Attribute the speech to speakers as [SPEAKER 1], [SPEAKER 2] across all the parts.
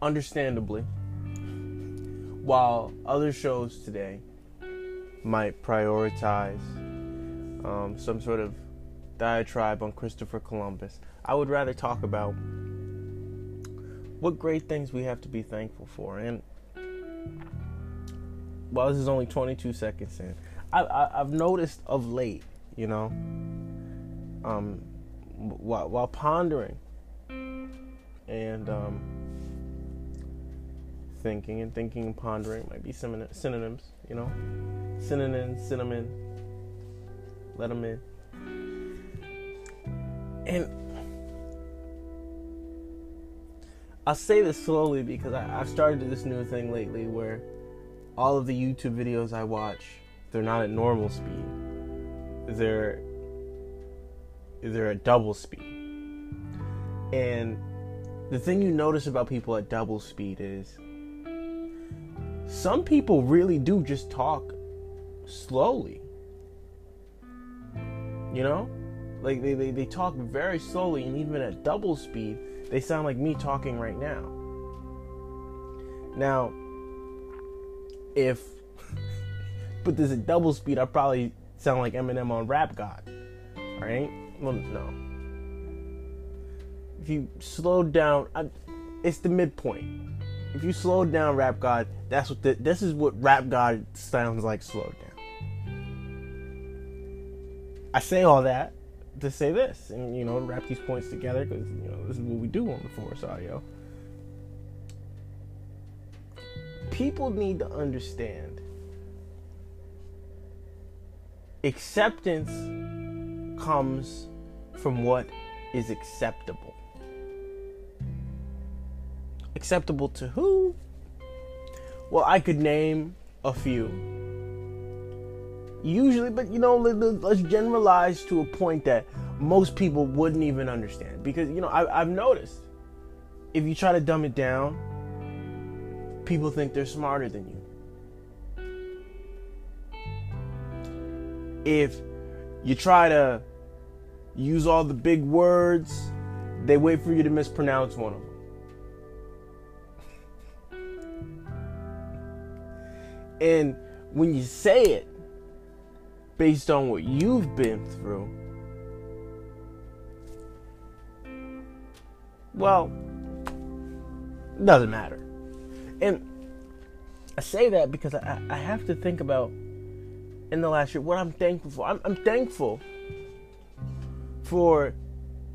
[SPEAKER 1] understandably, while other shows today might prioritize um, some sort of diatribe on Christopher Columbus, I would rather talk about what great things we have to be thankful for. And while this is only 22 seconds in, I, I've noticed of late, you know, um, while, while pondering and um, thinking and thinking and pondering might be synonyms, you know, synonyms, cinnamon, let them in. And I'll say this slowly because I, I've started this new thing lately where all of the YouTube videos I watch, they're not at normal speed. They're they're at double speed. And the thing you notice about people at double speed is some people really do just talk slowly. You know? Like they, they, they talk very slowly and even at double speed, they sound like me talking right now. Now, if put this at double speed, I probably sound like Eminem on Rap God. Right? Well, no. If you slow down, I, it's the midpoint. If you slow down Rap God, that's what the, this is what Rap God sounds like slowed down. I say all that to say this and you know wrap these points together because you know this is what we do on the Forest Audio. People need to understand acceptance comes from what is acceptable. Acceptable to who? Well, I could name a few. Usually but you know let's generalize to a point that most people wouldn't even understand. Because you know I, i've noticed if you try to dumb it down people think they're smarter than you. If you try to use all the big words they wait for you to mispronounce one of them and when you say it based on what you've been through, well, it doesn't matter. And I say that because I, I have to think about in the last year what I'm thankful for. I'm, I'm thankful for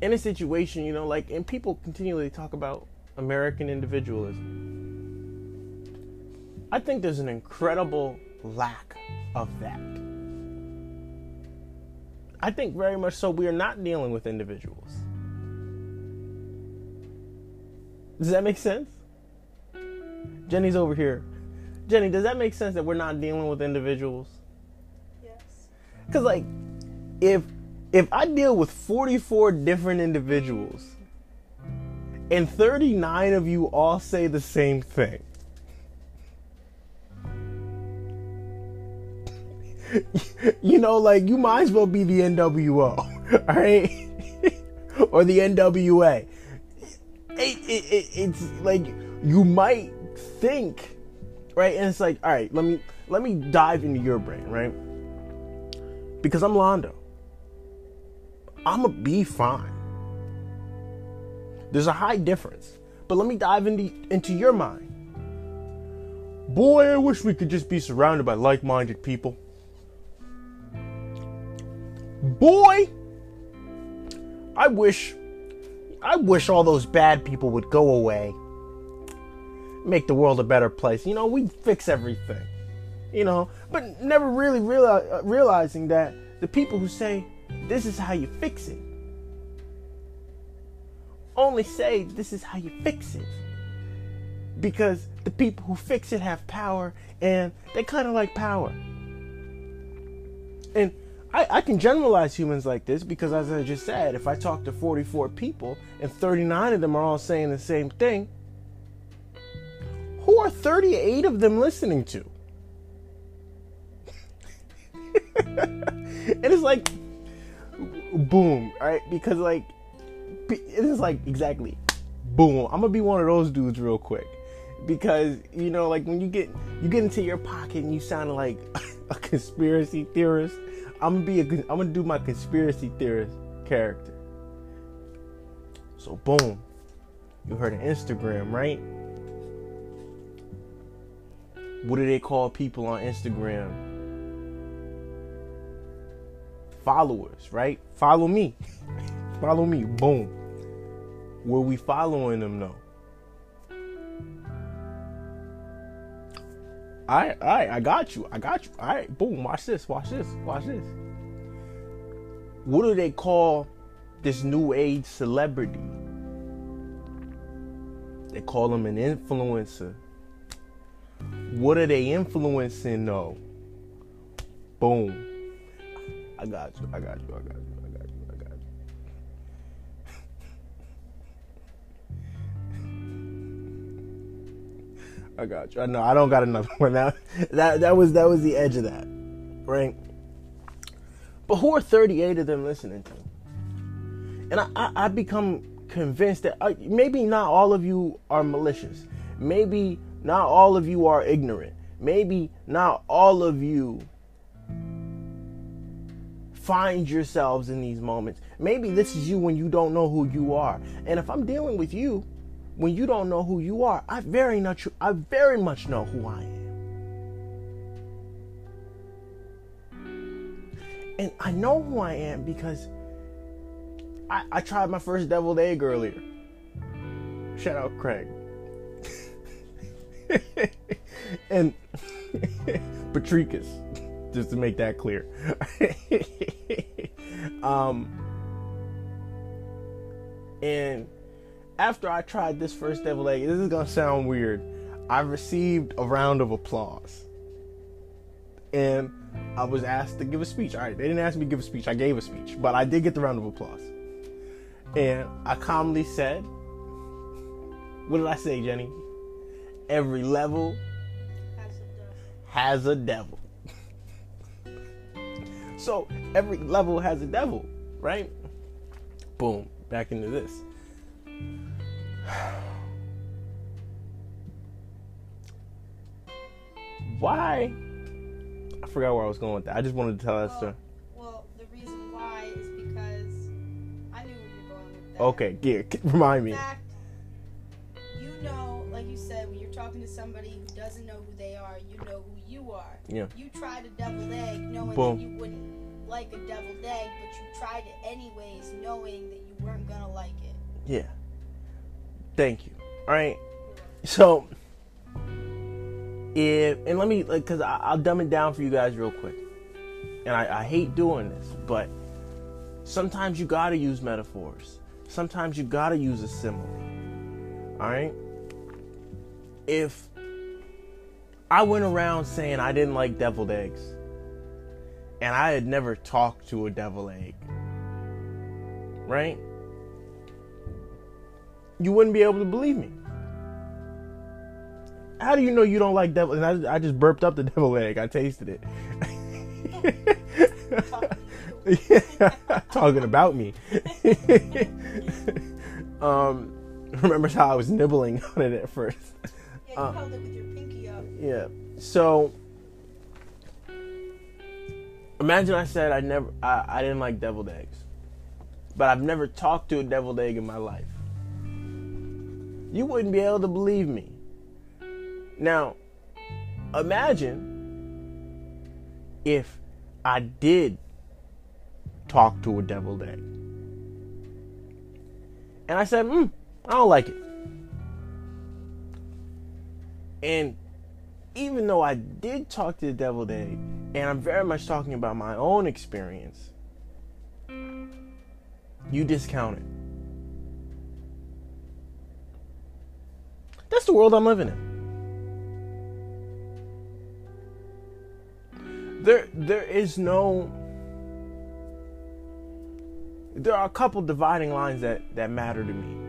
[SPEAKER 1] in a situation, you know, like, and people continually talk about American individualism. I think there's an incredible lack of that. I think very much so we are not dealing with individuals. Does that make sense? Jenny's over here. Jenny, does that make sense that we're not dealing with individuals?
[SPEAKER 2] Yes.
[SPEAKER 1] Cuz like if if I deal with 44 different individuals and 39 of you all say the same thing, you know, like you might as well be the NWO, all right, or the NWA. It, it, it, it's like you might think, right? And it's like, all right, let me let me dive into your brain, right? Because I'm Londo. I'm a be fine. There's a high difference, but let me dive into into your mind. Boy, I wish we could just be surrounded by like-minded people boy, I wish, I wish all those bad people would go away. Make the world a better place. You know, we'd fix everything. You know, but never really reali- uh, realizing that the people who say this is how you fix it only say this is how you fix it because the people who fix it have power and they kind of like power. And I, I can generalize humans like this because, as I just said, if I talk to 44 people and 39 of them are all saying the same thing, who are 38 of them listening to? and it's like, boom, right? Because, like, it is like exactly boom. I'm gonna be one of those dudes real quick because you know, like when you get you get into your pocket and you sound like a conspiracy theorist. I'm gonna be a I'm gonna do my conspiracy theorist character. So boom, you heard of Instagram, right? What do they call people on Instagram? Followers, right? Follow me. Follow me. Boom. Were we following them though? All right, all right, I got you. I got you. All right, boom. Watch this. Watch this. Watch this. What do they call this new age celebrity? They call him an influencer. What are they influencing though? Boom. I got you. I got you. I got you. I got you. I know. I don't got another one. That that that was that was the edge of that, right? But who are 38 of them listening to? And I I, I become convinced that uh, maybe not all of you are malicious. Maybe not all of you are ignorant. Maybe not all of you find yourselves in these moments. Maybe this is you when you don't know who you are. And if I'm dealing with you, when you don't know who you are, I very much I very much know who I am. And I know who I am because I, I tried my first deviled egg earlier. Shout out Craig. and Patricus, just to make that clear. um, and after I tried this first devil egg, this is gonna sound weird. I received a round of applause. And I was asked to give a speech. All right, they didn't ask me to give a speech. I gave a speech, but I did get the round of applause. And I calmly said, What did I say, Jenny? Every level has a devil. so every level has a devil, right? Boom, back into this. Why? I forgot where I was going with that. I just wanted to tell
[SPEAKER 2] well,
[SPEAKER 1] that story.
[SPEAKER 2] Well, the reason why is because I knew where you were going with that.
[SPEAKER 1] Okay, yeah, remind me.
[SPEAKER 2] In fact, you know, like you said, when you're talking to somebody who doesn't know who they are, you know who you are.
[SPEAKER 1] Yeah.
[SPEAKER 2] You tried a deviled egg knowing
[SPEAKER 1] Boom.
[SPEAKER 2] that you wouldn't like a deviled egg, but you tried it anyways knowing that you weren't gonna like it.
[SPEAKER 1] Yeah. Thank you. All right. So, if and let me because I'll dumb it down for you guys real quick. And I, I hate doing this, but sometimes you gotta use metaphors. Sometimes you gotta use a simile. All right. If I went around saying I didn't like deviled eggs, and I had never talked to a devil egg, right? You wouldn't be able to believe me. How do you know you don't like devil? And I, I just burped up the devil egg. I tasted it. talking about me. um, remember how I was nibbling on it at first?
[SPEAKER 2] Yeah, you held it with your pinky up.
[SPEAKER 1] Yeah. So imagine I said I never I, I didn't like deviled eggs. But I've never talked to a deviled egg in my life. You wouldn't be able to believe me. Now, imagine if I did talk to a deviled egg. And I said, mm, I don't like it. And even though I did talk to the deviled egg, and I'm very much talking about my own experience, you discount it. That's the world I'm living in. There, there is no. There are a couple dividing lines that, that matter to me.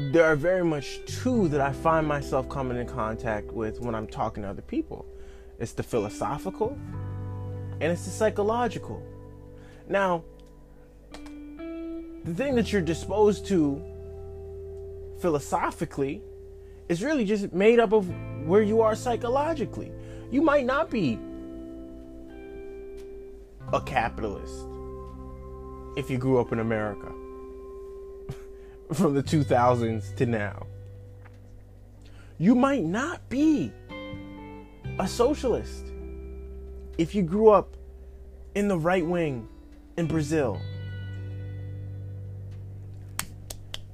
[SPEAKER 1] there are very much two that I find myself coming in contact with when I'm talking to other people. It's the philosophical and it's the psychological. Now, the thing that you're disposed to philosophically is really just made up of where you are psychologically. You might not be a capitalist if you grew up in America from the 2000s to now. You might not be a socialist if you grew up in the right wing in Brazil.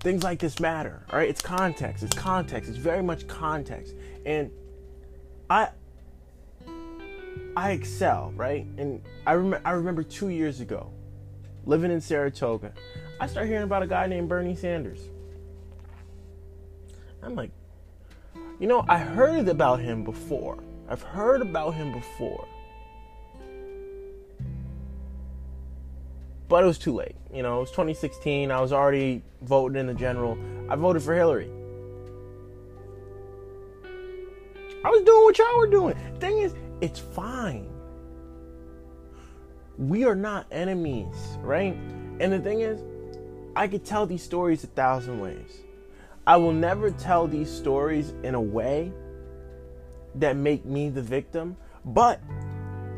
[SPEAKER 1] Things like this matter, all right? It's context. It's context. It's very much context. And I I excel, right? And I remember I remember 2 years ago living in Saratoga. I started hearing about a guy named Bernie Sanders. I'm like, you know, I heard about him before. I've heard about him before. But it was too late. You know, it was 2016. I was already voting in the general. I voted for Hillary. I was doing what y'all were doing. Thing is, it's fine. We are not enemies, right? And the thing is, I could tell these stories a thousand ways. I will never tell these stories in a way that make me the victim, but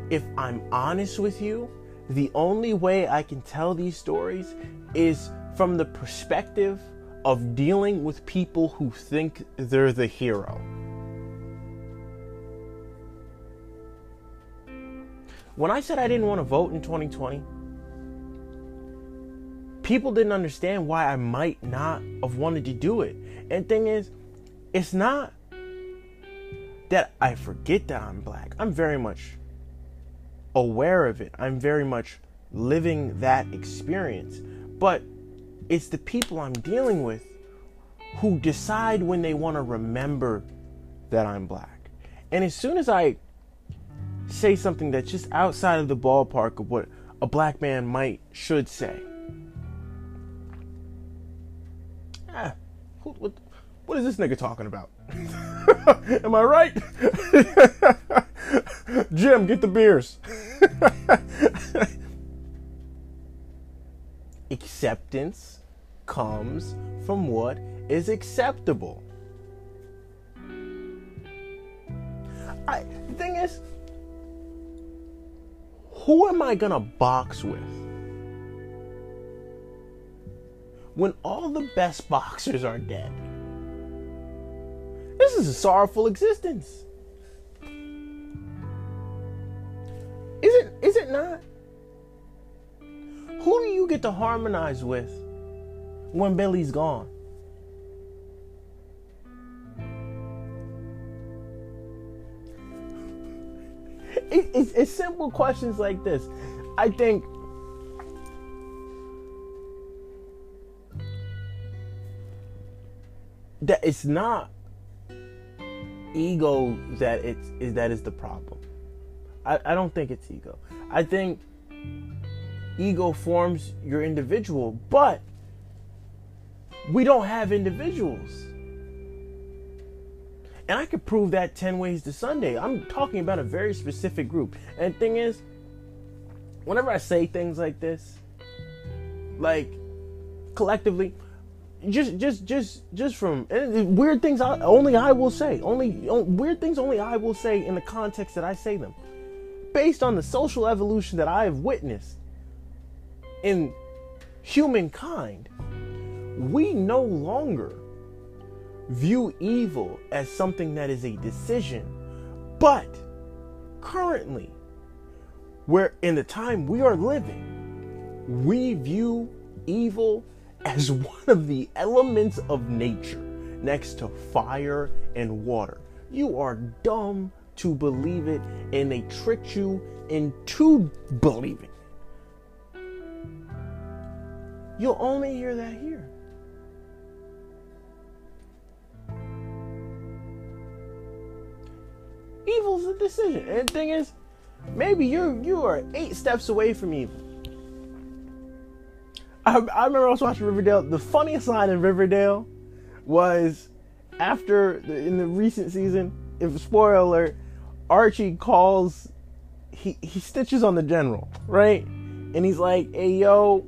[SPEAKER 1] if I'm honest with you, the only way I can tell these stories is from the perspective of dealing with people who think they're the hero. When I said I didn't want to vote in 2020, people didn't understand why I might not have wanted to do it. And thing is, it's not that I forget that I'm black. I'm very much aware of it. I'm very much living that experience. But it's the people I'm dealing with who decide when they want to remember that I'm black. And as soon as I say something that's just outside of the ballpark of what a black man might should say, ah, what, what is this nigga talking about? Am I right? Jim, get the beers. Acceptance comes from what is acceptable. I, the thing is, who am I gonna box with? When all the best boxers are dead. This is a sorrowful existence. It not? Who do you get to harmonize with when Billy's gone? It, it's, it's simple questions like this. I think that it's not ego that it's is that is the problem. I, I don't think it's ego. I think ego forms your individual, but we don't have individuals. And I could prove that 10 ways to Sunday. I'm talking about a very specific group. And thing is, whenever I say things like this, like collectively, just just just just from weird things I, only I will say. Only weird things only I will say in the context that I say them. Based on the social evolution that I have witnessed in humankind, we no longer view evil as something that is a decision, but currently, where in the time we are living, we view evil as one of the elements of nature next to fire and water. You are dumb to believe it, and they tricked you into believing. it. You'll only hear that here. Evil's a decision. And the thing is, maybe you're you are eight steps away from evil. I, I remember I was watching Riverdale. The funniest line in Riverdale was after the, in the recent season. If spoiler alert, Archie calls, he he stitches on the general, right? And he's like, "Hey yo,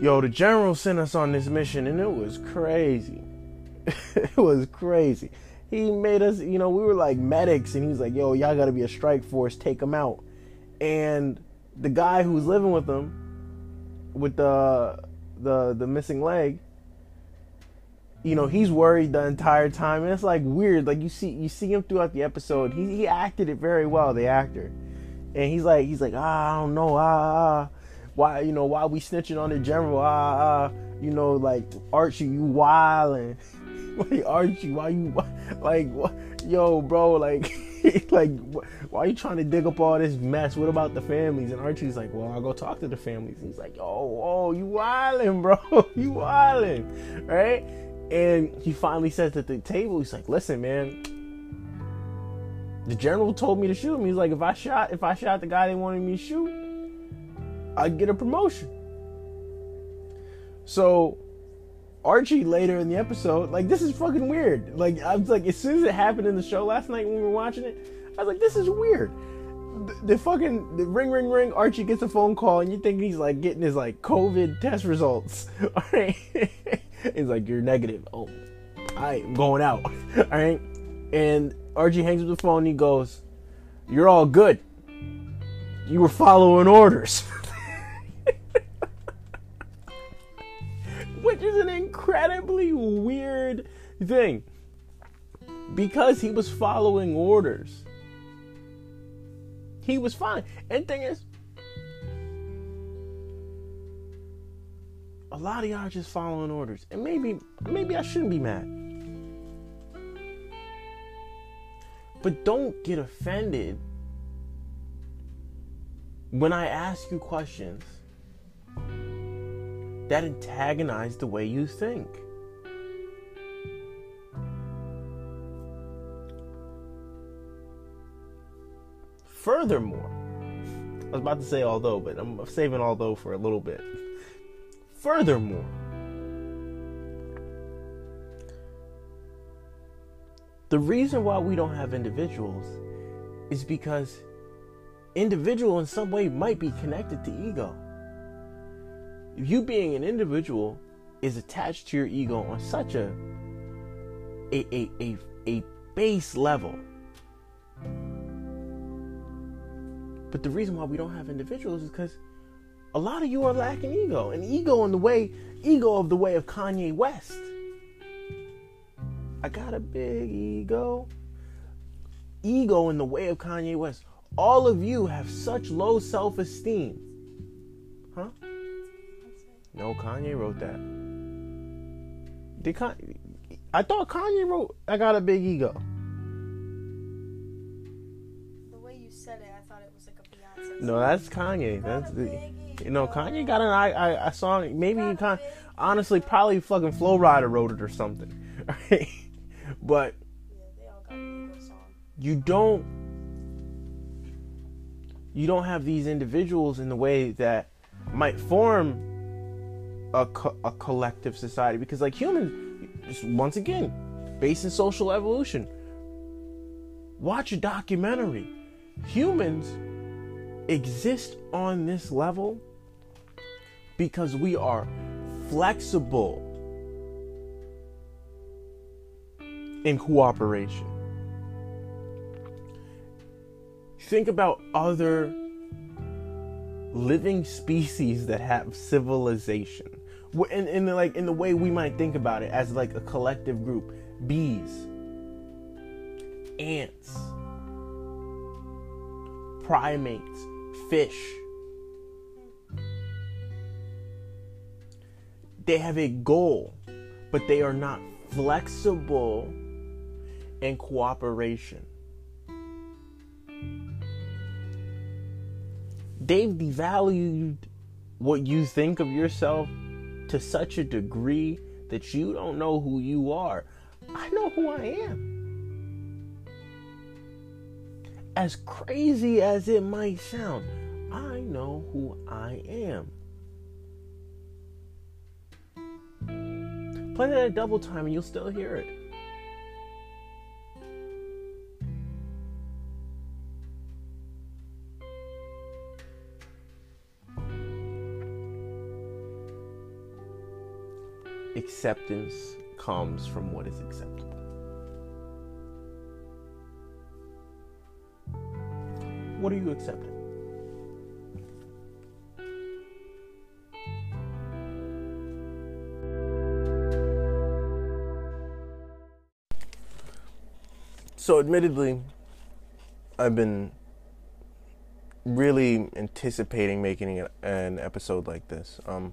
[SPEAKER 1] yo, the general sent us on this mission and it was crazy. it was crazy. He made us, you know, we were like medics and he was like, yo, y'all gotta be a strike force, take them out. And the guy who's living with them, with the the the missing leg, you know, he's worried the entire time, and it's like weird. Like you see you see him throughout the episode. He he acted it very well, the actor, and he's like he's like ah I don't know. Ah, ah why you know why we snitching on the general? Ah ah you know like Archie you wildin'. like Archie why you like what yo bro like like why are you trying to dig up all this mess? What about the families? And archie's like well i'll go talk to the families. And he's like oh oh you wildin' bro. You wildin' right and he finally says at the table he's like listen man the general told me to shoot him he's like if i shot if i shot the guy they wanted me to shoot i'd get a promotion so Archie later in the episode, like this is fucking weird. Like I was like, as soon as it happened in the show last night when we were watching it, I was like, this is weird. The, the fucking the ring ring ring. Archie gets a phone call and you think he's like getting his like COVID test results. All right, he's like, you're negative. Oh, I'm going out. All right, and Archie hangs up the phone. He goes, "You're all good. You were following orders." which is an incredibly weird thing because he was following orders. He was fine. And thing is, a lot of y'all just following orders. And maybe maybe I shouldn't be mad. But don't get offended when I ask you questions that antagonize the way you think. Furthermore, I was about to say although, but I'm saving although for a little bit. Furthermore, the reason why we don't have individuals is because individual in some way might be connected to ego you being an individual is attached to your ego on such a a a a, a base level. But the reason why we don't have individuals is because a lot of you are lacking ego, and ego in the way ego of the way of Kanye West. I got a big ego. Ego in the way of Kanye West. All of you have such low self-esteem. Huh? No, Kanye wrote that. Did Kanye? I thought Kanye wrote "I Got a Big Ego."
[SPEAKER 2] The way you said it, I thought it was like a Beyonce.
[SPEAKER 1] No, that's Kanye. That's the. You know, Kanye got an I, song. Maybe you kind. Honestly, probably fucking Flo Rida wrote it or something. But you don't. You don't have these individuals in the way that might form a, co- a collective society because like humans just once again based in social evolution watch a documentary humans exist on this level because we are flexible in cooperation. Think about other living species that have civilization. In, in the, like in the way we might think about it as like a collective group bees ants primates fish they have a goal but they are not flexible in cooperation they've devalued what you think of yourself to such a degree that you don't know who you are. I know who I am. As crazy as it might sound, I know who I am. Play that at double time and you'll still hear it. acceptance comes from what is acceptable. What are you accepting? So, admittedly, I've been really anticipating making an episode like this. Um,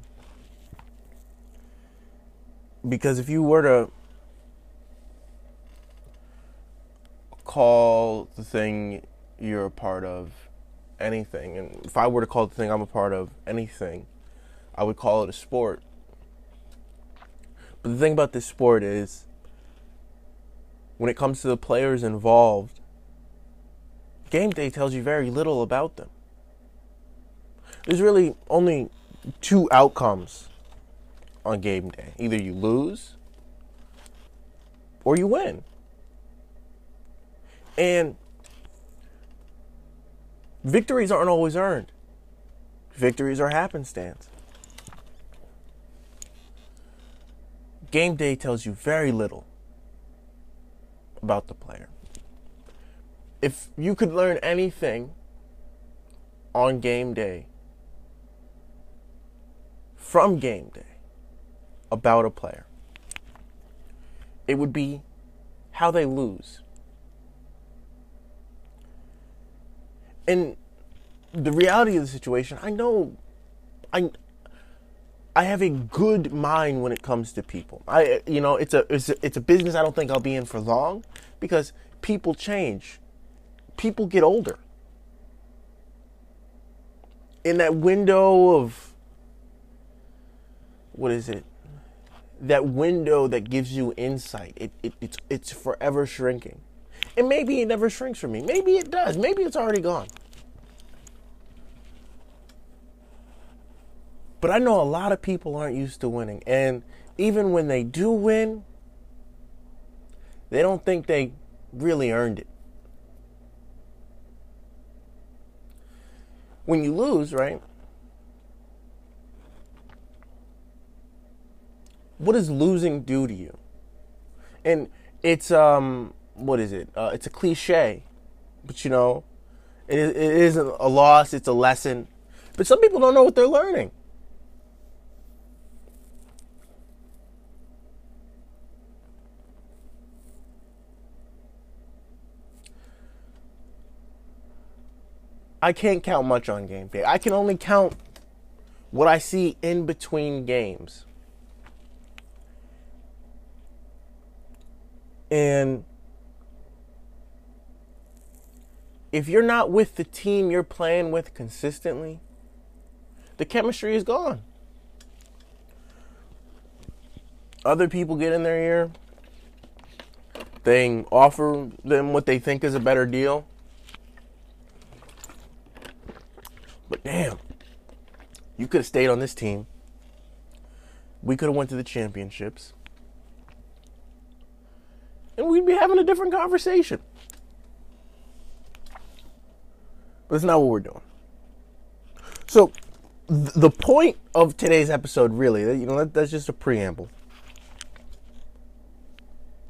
[SPEAKER 1] because if you were to call the thing you're a part of anything, and if I were to call the thing I'm a part of anything, I would call it a sport. But the thing about this sport is, when it comes to the players involved, game day tells you very little about them. There's really only two outcomes on game day either you lose or you win. And victories aren't always earned, victories are happenstance. Game day tells you very little about the player. If you could learn anything on game day, from game day, about a player, it would be how they lose. And the reality of the situation, I know I I have a good mind when it comes to people. I you know, it's a it's a, it's a business I don't think I'll be in for long because people change. People get older. In that window of what is it? That window that gives you insight. It, it it's it's forever shrinking. And maybe it never shrinks for me. Maybe it does. Maybe it's already gone. But I know a lot of people aren't used to winning. And even when they do win, they don't think they really earned it. When you lose, right? What does losing do to you? And it's um what is it? Uh, it's a cliche, but you know, it, it isn't a loss. It's a lesson. But some people don't know what they're learning. I can't count much on game day. I can only count what I see in between games. And if you're not with the team you're playing with consistently, the chemistry is gone. Other people get in their ear. They offer them what they think is a better deal. But damn, you could have stayed on this team. We could have went to the championships. And we'd be having a different conversation. But that's not what we're doing. So, th- the point of today's episode, really, you know, that, that's just a preamble.